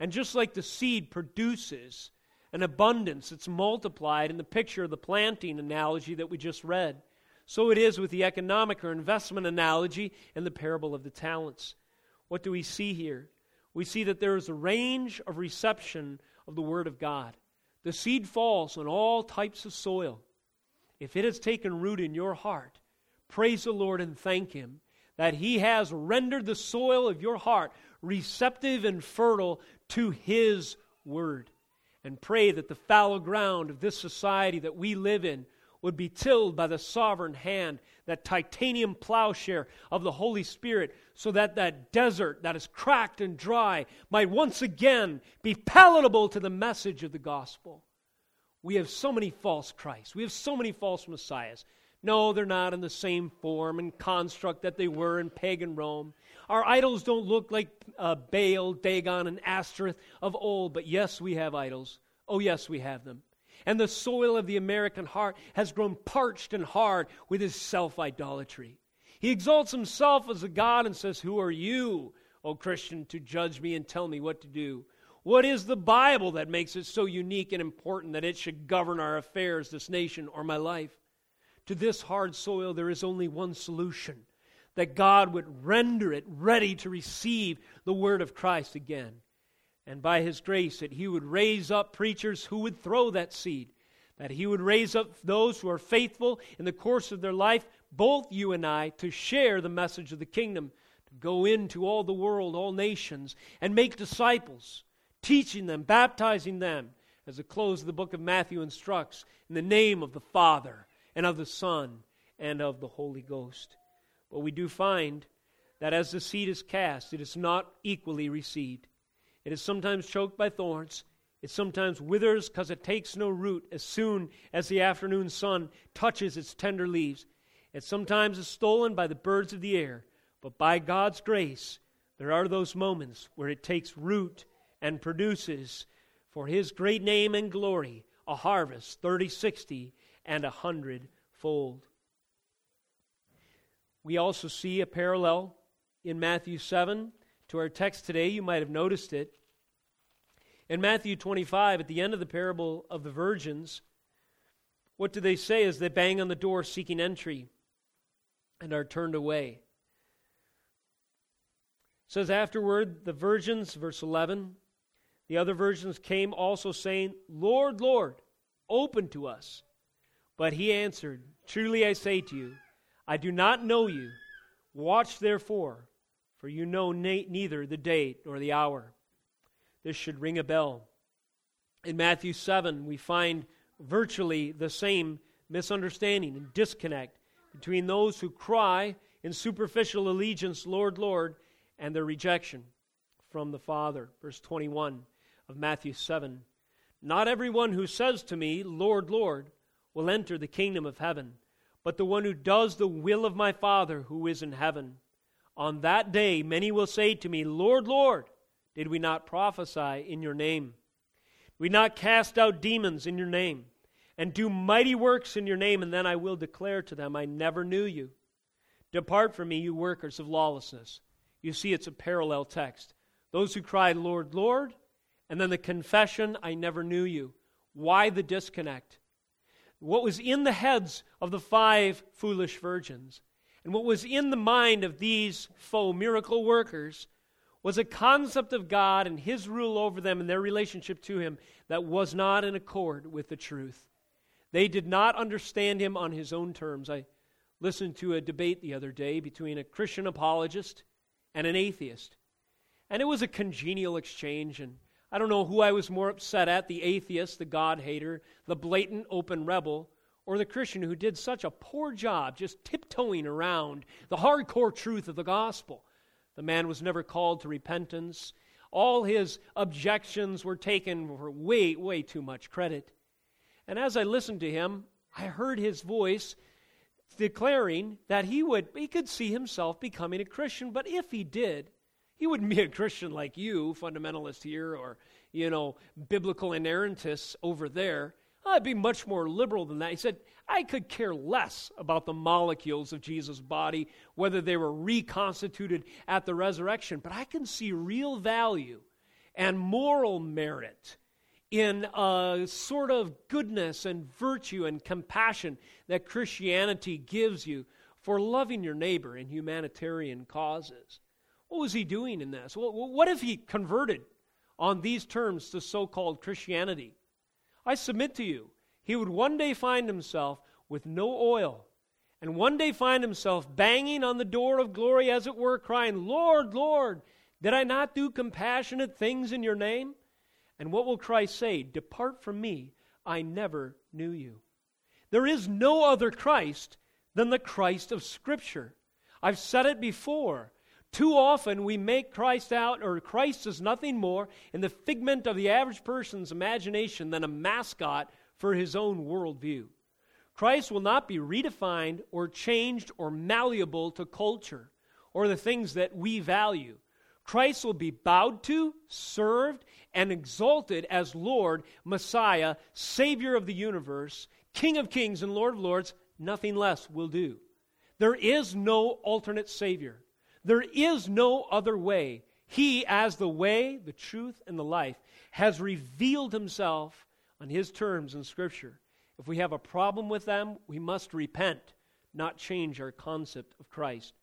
And just like the seed produces an abundance that's multiplied in the picture of the planting analogy that we just read, so it is with the economic or investment analogy in the parable of the talents. What do we see here? We see that there is a range of reception of the Word of God. The seed falls on all types of soil. If it has taken root in your heart, praise the Lord and thank Him that He has rendered the soil of your heart receptive and fertile to His Word. And pray that the fallow ground of this society that we live in would be tilled by the sovereign hand, that titanium plowshare of the Holy Spirit, so that that desert that is cracked and dry might once again be palatable to the message of the gospel. We have so many false Christs, we have so many false messiahs. No, they're not in the same form and construct that they were in pagan Rome. Our idols don't look like uh, Baal, Dagon, and Ashtoreth of old, but yes, we have idols. Oh, yes, we have them. And the soil of the American heart has grown parched and hard with his self idolatry. He exalts himself as a God and says, Who are you, O Christian, to judge me and tell me what to do? What is the Bible that makes it so unique and important that it should govern our affairs, this nation, or my life? To this hard soil, there is only one solution that God would render it ready to receive the word of Christ again. And by his grace, that he would raise up preachers who would throw that seed, that he would raise up those who are faithful in the course of their life, both you and I, to share the message of the kingdom, to go into all the world, all nations, and make disciples, teaching them, baptizing them, as the close of the book of Matthew instructs, in the name of the Father and of the Son and of the Holy Ghost. But we do find that as the seed is cast, it is not equally received. It is sometimes choked by thorns. It sometimes withers because it takes no root as soon as the afternoon sun touches its tender leaves. It sometimes is stolen by the birds of the air. But by God's grace, there are those moments where it takes root and produces, for His great name and glory, a harvest 30, 60, and a hundredfold. We also see a parallel in Matthew 7 to our text today. You might have noticed it. In Matthew 25, at the end of the parable of the virgins, what do they say as they bang on the door seeking entry and are turned away? It says afterward, the virgins, verse 11, the other virgins came also saying, Lord, Lord, open to us. But he answered, Truly I say to you, I do not know you. Watch therefore, for you know neither the day nor the hour. This should ring a bell. In Matthew 7, we find virtually the same misunderstanding and disconnect between those who cry in superficial allegiance, Lord, Lord, and their rejection from the Father. Verse 21 of Matthew 7. Not everyone who says to me, Lord, Lord, will enter the kingdom of heaven but the one who does the will of my Father who is in heaven. On that day, many will say to me, Lord, Lord, did we not prophesy in your name? Did we not cast out demons in your name? And do mighty works in your name? And then I will declare to them, I never knew you. Depart from me, you workers of lawlessness. You see, it's a parallel text. Those who cry, Lord, Lord, and then the confession, I never knew you. Why the disconnect? What was in the heads of the five foolish virgins and what was in the mind of these faux miracle workers was a concept of God and His rule over them and their relationship to Him that was not in accord with the truth. They did not understand Him on His own terms. I listened to a debate the other day between a Christian apologist and an atheist. And it was a congenial exchange, and I don't know who I was more upset at the atheist, the God hater, the blatant open rebel, or the Christian who did such a poor job just tiptoeing around the hardcore truth of the gospel. The man was never called to repentance. All his objections were taken for way, way too much credit. And as I listened to him, I heard his voice declaring that he would he could see himself becoming a Christian, but if he did, he wouldn't be a Christian like you, fundamentalist here, or, you know, biblical inerrantists over there. I'd be much more liberal than that. He said, I could care less about the molecules of Jesus' body, whether they were reconstituted at the resurrection, but I can see real value and moral merit in a sort of goodness and virtue and compassion that Christianity gives you for loving your neighbor in humanitarian causes. What was he doing in this? Well, What if he converted on these terms to so called Christianity? I submit to you, he would one day find himself with no oil, and one day find himself banging on the door of glory, as it were, crying, Lord, Lord, did I not do compassionate things in your name? And what will Christ say? Depart from me, I never knew you. There is no other Christ than the Christ of Scripture. I've said it before. Too often we make Christ out, or Christ is nothing more in the figment of the average person's imagination than a mascot for his own worldview. Christ will not be redefined or changed or malleable to culture or the things that we value. Christ will be bowed to, served, and exalted as Lord, Messiah, Savior of the universe, King of kings, and Lord of lords. Nothing less will do. There is no alternate Savior. There is no other way. He, as the way, the truth, and the life, has revealed himself on his terms in Scripture. If we have a problem with them, we must repent, not change our concept of Christ.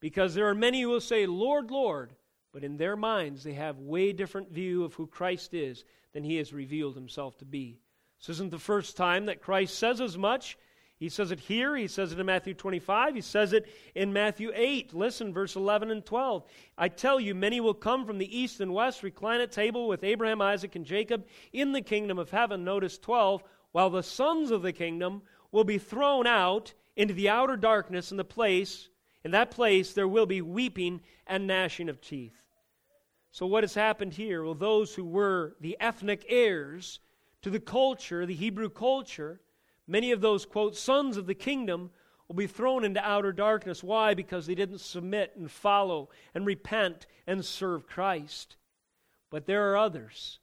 Because there are many who will say, Lord, Lord, but in their minds they have way different view of who Christ is than he has revealed himself to be. This isn't the first time that Christ says as much. He says it here. He says it in Matthew 25. He says it in Matthew 8. Listen, verse 11 and 12. I tell you, many will come from the east and west, recline at table with Abraham, Isaac, and Jacob in the kingdom of heaven. Notice 12. While the sons of the kingdom will be thrown out into the outer darkness in the place, in that place there will be weeping and gnashing of teeth. So, what has happened here? Well, those who were the ethnic heirs to the culture, the Hebrew culture, many of those, quote, sons of the kingdom will be thrown into outer darkness. Why? Because they didn't submit and follow and repent and serve Christ. But there are others.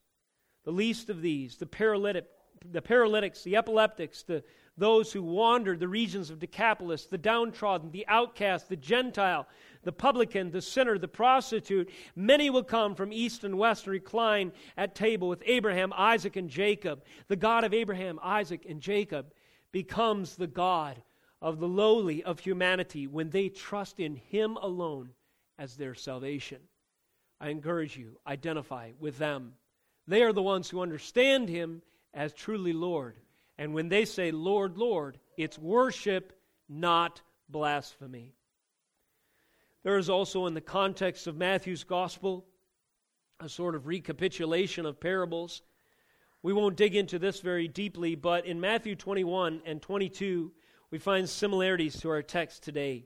The least of these, the paralytic, the paralytics, the epileptics, the, those who wandered the regions of Decapolis, the downtrodden, the outcast, the Gentile, the publican, the sinner, the prostitute. Many will come from east and west and recline at table with Abraham, Isaac, and Jacob. The God of Abraham, Isaac, and Jacob becomes the God of the lowly of humanity when they trust in Him alone as their salvation. I encourage you, identify with them. They are the ones who understand Him as truly Lord. And when they say, Lord, Lord, it's worship, not blasphemy. There is also, in the context of Matthew's gospel, a sort of recapitulation of parables. We won't dig into this very deeply, but in Matthew 21 and 22, we find similarities to our text today.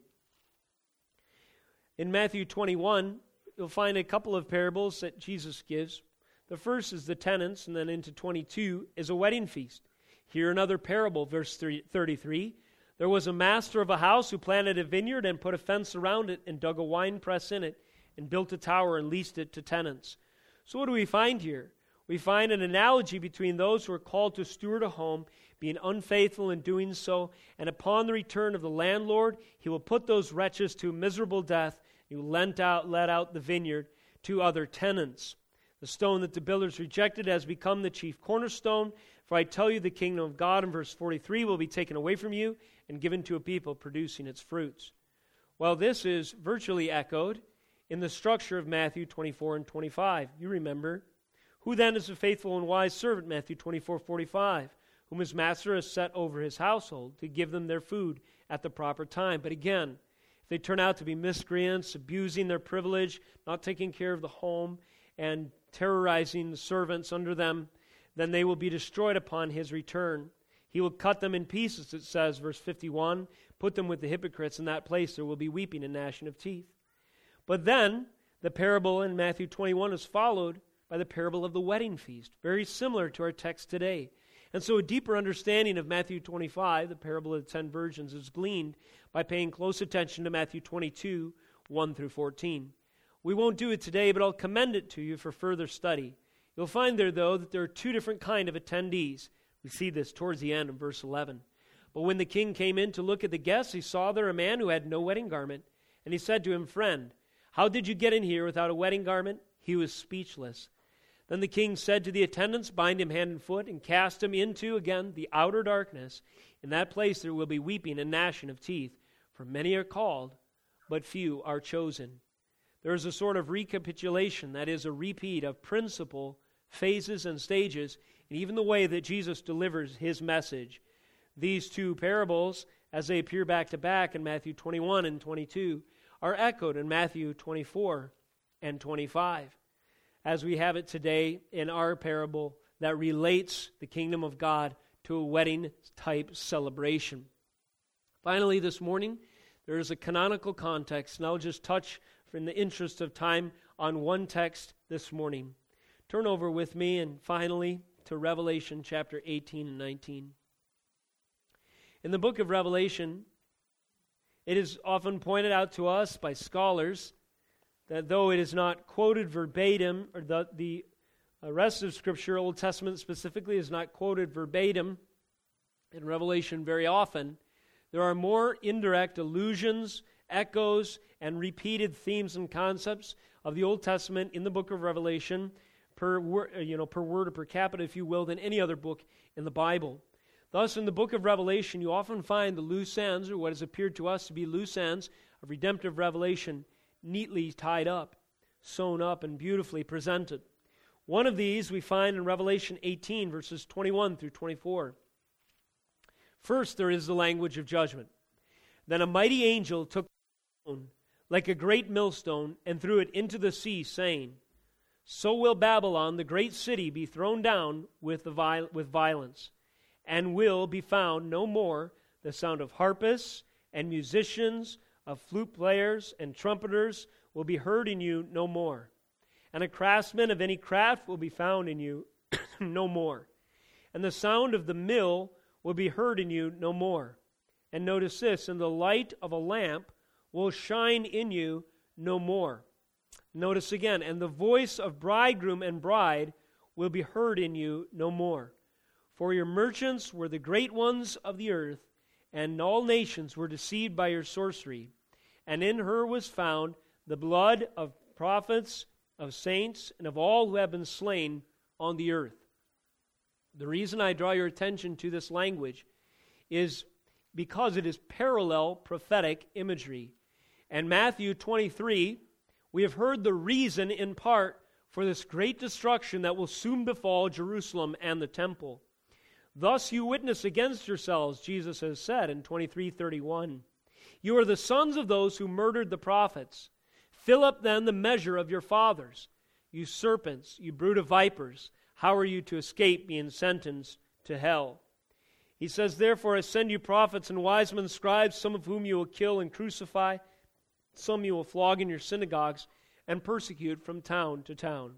In Matthew 21, you'll find a couple of parables that Jesus gives. The first is the tenants, and then into 22 is a wedding feast. Here another parable, verse 33. There was a master of a house who planted a vineyard and put a fence around it and dug a wine press in it and built a tower and leased it to tenants. So, what do we find here? We find an analogy between those who are called to steward a home being unfaithful in doing so, and upon the return of the landlord, he will put those wretches to miserable death. Will lent out, let out the vineyard to other tenants. The stone that the builders rejected has become the chief cornerstone. For I tell you, the kingdom of God, in verse 43, will be taken away from you and given to a people producing its fruits. Well, this is virtually echoed in the structure of Matthew 24 and 25. You remember. Who then is a faithful and wise servant? Matthew 24, 45 whom his master has set over his household to give them their food at the proper time. But again, if they turn out to be miscreants, abusing their privilege, not taking care of the home, and terrorizing the servants under them, then they will be destroyed upon his return. He will cut them in pieces, it says, verse 51, put them with the hypocrites. In that place there will be weeping and gnashing of teeth. But then, the parable in Matthew 21 is followed by the parable of the wedding feast, very similar to our text today. And so, a deeper understanding of Matthew 25, the parable of the ten virgins, is gleaned by paying close attention to Matthew 22, 1 through 14. We won't do it today, but I'll commend it to you for further study. You'll find there, though, that there are two different kind of attendees. We see this towards the end of verse 11. But when the king came in to look at the guests, he saw there a man who had no wedding garment. And he said to him, Friend, how did you get in here without a wedding garment? He was speechless. Then the king said to the attendants, Bind him hand and foot, and cast him into, again, the outer darkness. In that place there will be weeping and gnashing of teeth, for many are called, but few are chosen. There is a sort of recapitulation, that is, a repeat of principle, phases, and stages, and even the way that Jesus delivers his message. These two parables, as they appear back to back in Matthew 21 and 22, are echoed in Matthew 24 and 25 as we have it today in our parable that relates the kingdom of God to a wedding type celebration. Finally, this morning, there is a canonical context, and I'll just touch, in the interest of time, on one text this morning. Turn over with me, and finally, to Revelation chapter 18 and 19. In the book of Revelation, it is often pointed out to us by scholars that though it is not quoted verbatim, or the, the uh, rest of Scripture, Old Testament specifically, is not quoted verbatim in Revelation very often, there are more indirect allusions, echoes, and repeated themes and concepts of the Old Testament in the book of Revelation per, uh, you know, per word or per capita, if you will, than any other book in the Bible. Thus, in the book of Revelation, you often find the loose ends, or what has appeared to us to be loose ends, of redemptive revelation neatly tied up, sewn up, and beautifully presented. One of these we find in Revelation 18, verses 21 through 24. First, there is the language of judgment. Then a mighty angel took stone, like a great millstone, and threw it into the sea, saying, So will Babylon, the great city, be thrown down with, the viol- with violence, and will be found no more the sound of harpists and musicians of flute players and trumpeters will be heard in you no more. and a craftsman of any craft will be found in you no more. And the sound of the mill will be heard in you no more. And notice this, and the light of a lamp will shine in you no more. Notice again, and the voice of bridegroom and bride will be heard in you no more. For your merchants were the great ones of the earth, and all nations were deceived by her sorcery. And in her was found the blood of prophets, of saints, and of all who have been slain on the earth. The reason I draw your attention to this language is because it is parallel prophetic imagery. And Matthew 23, we have heard the reason in part for this great destruction that will soon befall Jerusalem and the temple. Thus you witness against yourselves, Jesus has said in 23:31. You are the sons of those who murdered the prophets. Fill up then the measure of your fathers. You serpents, you brood of vipers, how are you to escape being sentenced to hell? He says, Therefore, I send you prophets and wise men, scribes, some of whom you will kill and crucify, some you will flog in your synagogues and persecute from town to town.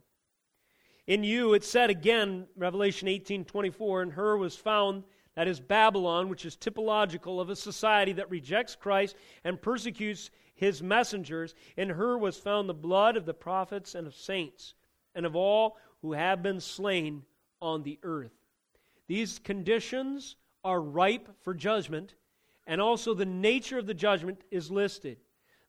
In you, it said again, Revelation 18 24, in her was found, that is Babylon, which is typological of a society that rejects Christ and persecutes his messengers. In her was found the blood of the prophets and of saints, and of all who have been slain on the earth. These conditions are ripe for judgment, and also the nature of the judgment is listed.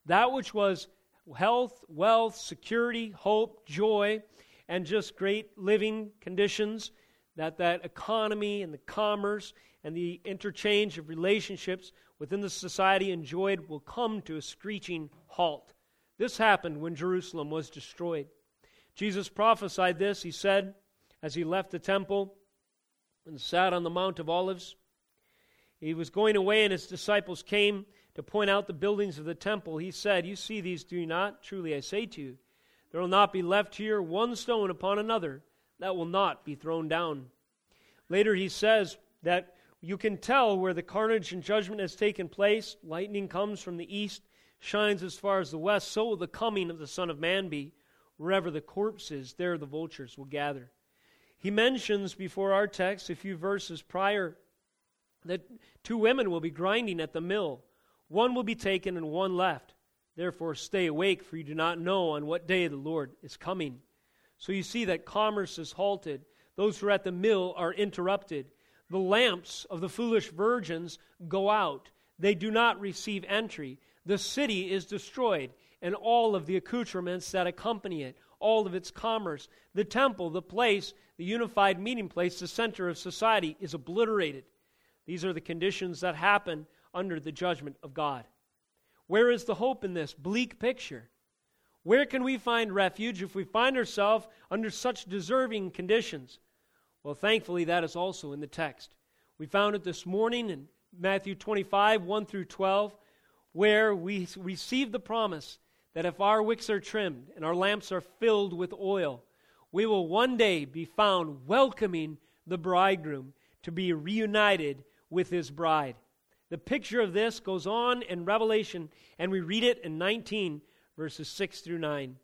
That which was health, wealth, security, hope, joy, and just great living conditions, that that economy and the commerce and the interchange of relationships within the society enjoyed will come to a screeching halt. This happened when Jerusalem was destroyed. Jesus prophesied this. He said, as he left the temple and sat on the Mount of Olives, he was going away, and his disciples came to point out the buildings of the temple. He said, You see these, do you not? Truly I say to you, there will not be left here one stone upon another that will not be thrown down. Later he says that you can tell where the carnage and judgment has taken place. Lightning comes from the east, shines as far as the west. So will the coming of the Son of Man be. Wherever the corpse is, there the vultures will gather. He mentions before our text, a few verses prior, that two women will be grinding at the mill. One will be taken and one left. Therefore, stay awake, for you do not know on what day the Lord is coming. So you see that commerce is halted. Those who are at the mill are interrupted. The lamps of the foolish virgins go out. They do not receive entry. The city is destroyed, and all of the accoutrements that accompany it, all of its commerce. The temple, the place, the unified meeting place, the center of society, is obliterated. These are the conditions that happen under the judgment of God. Where is the hope in this bleak picture? Where can we find refuge if we find ourselves under such deserving conditions? Well, thankfully, that is also in the text. We found it this morning in Matthew 25, 1 through 12, where we receive the promise that if our wicks are trimmed and our lamps are filled with oil, we will one day be found welcoming the bridegroom to be reunited with his bride. The picture of this goes on in Revelation, and we read it in 19, verses 6 through 9.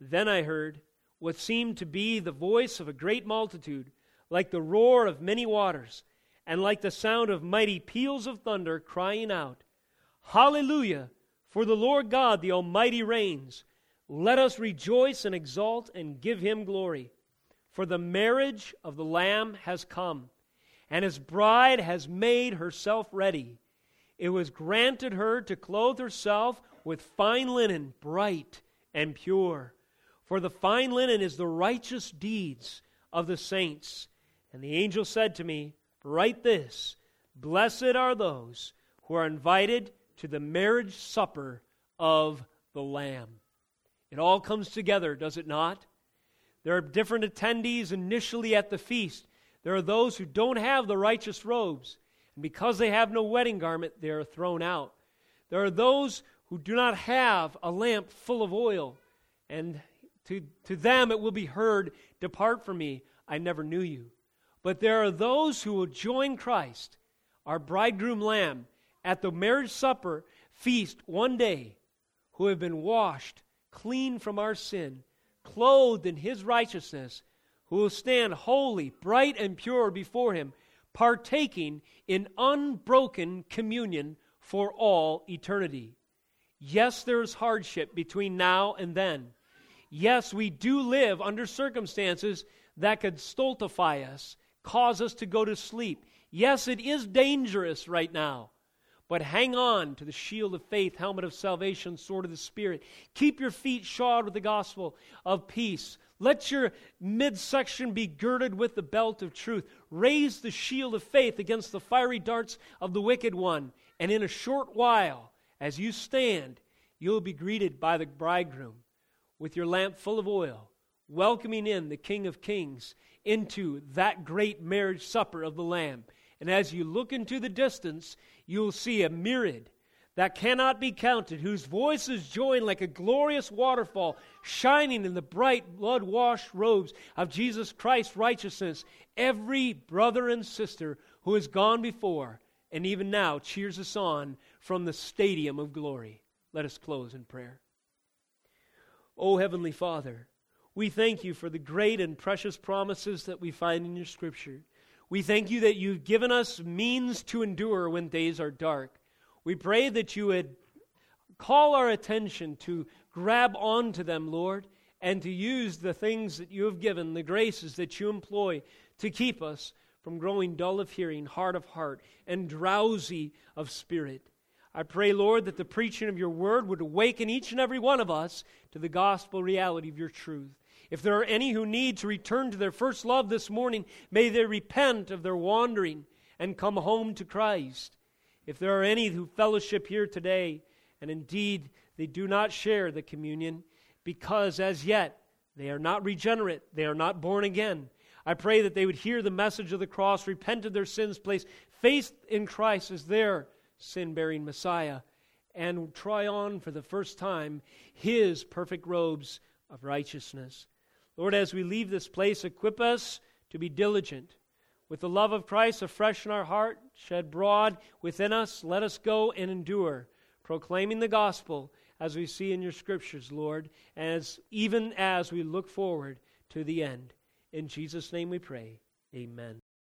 Then I heard what seemed to be the voice of a great multitude, like the roar of many waters, and like the sound of mighty peals of thunder, crying out, Hallelujah! For the Lord God, the Almighty, reigns. Let us rejoice and exult and give him glory. For the marriage of the Lamb has come and his bride has made herself ready. It was granted her to clothe herself with fine linen, bright and pure. For the fine linen is the righteous deeds of the saints. And the angel said to me, Write this Blessed are those who are invited to the marriage supper of the Lamb. It all comes together, does it not? There are different attendees initially at the feast. There are those who don't have the righteous robes, and because they have no wedding garment, they are thrown out. There are those who do not have a lamp full of oil, and to, to them it will be heard, Depart from me, I never knew you. But there are those who will join Christ, our bridegroom lamb, at the marriage supper feast one day, who have been washed clean from our sin, clothed in his righteousness, who will stand holy, bright, and pure before him, partaking in unbroken communion for all eternity. Yes, there is hardship between now and then. Yes, we do live under circumstances that could stultify us, cause us to go to sleep. Yes, it is dangerous right now. But hang on to the shield of faith, helmet of salvation, sword of the Spirit. Keep your feet shod with the gospel of peace. Let your midsection be girded with the belt of truth. Raise the shield of faith against the fiery darts of the wicked one. And in a short while, as you stand, you'll be greeted by the bridegroom with your lamp full of oil, welcoming in the King of Kings into that great marriage supper of the Lamb. And as you look into the distance, you'll see a myriad that cannot be counted, whose voices join like a glorious waterfall, shining in the bright blood washed robes of Jesus Christ's righteousness. Every brother and sister who has gone before and even now cheers us on from the stadium of glory. Let us close in prayer. O oh, Heavenly Father, we thank you for the great and precious promises that we find in your Scripture. We thank you that you've given us means to endure when days are dark. We pray that you would call our attention to grab onto them, Lord, and to use the things that you have given, the graces that you employ to keep us from growing dull of hearing, hard of heart, and drowsy of spirit. I pray, Lord, that the preaching of your word would awaken each and every one of us to the gospel reality of your truth. If there are any who need to return to their first love this morning, may they repent of their wandering and come home to Christ. If there are any who fellowship here today, and indeed they do not share the communion, because as yet they are not regenerate, they are not born again, I pray that they would hear the message of the cross, repent of their sins, place faith in Christ as their sin bearing Messiah, and try on for the first time his perfect robes of righteousness. Lord, as we leave this place, equip us to be diligent. With the love of Christ afresh in our heart, shed broad within us, let us go and endure, proclaiming the gospel as we see in your scriptures, Lord, as even as we look forward to the end. In Jesus' name we pray. Amen.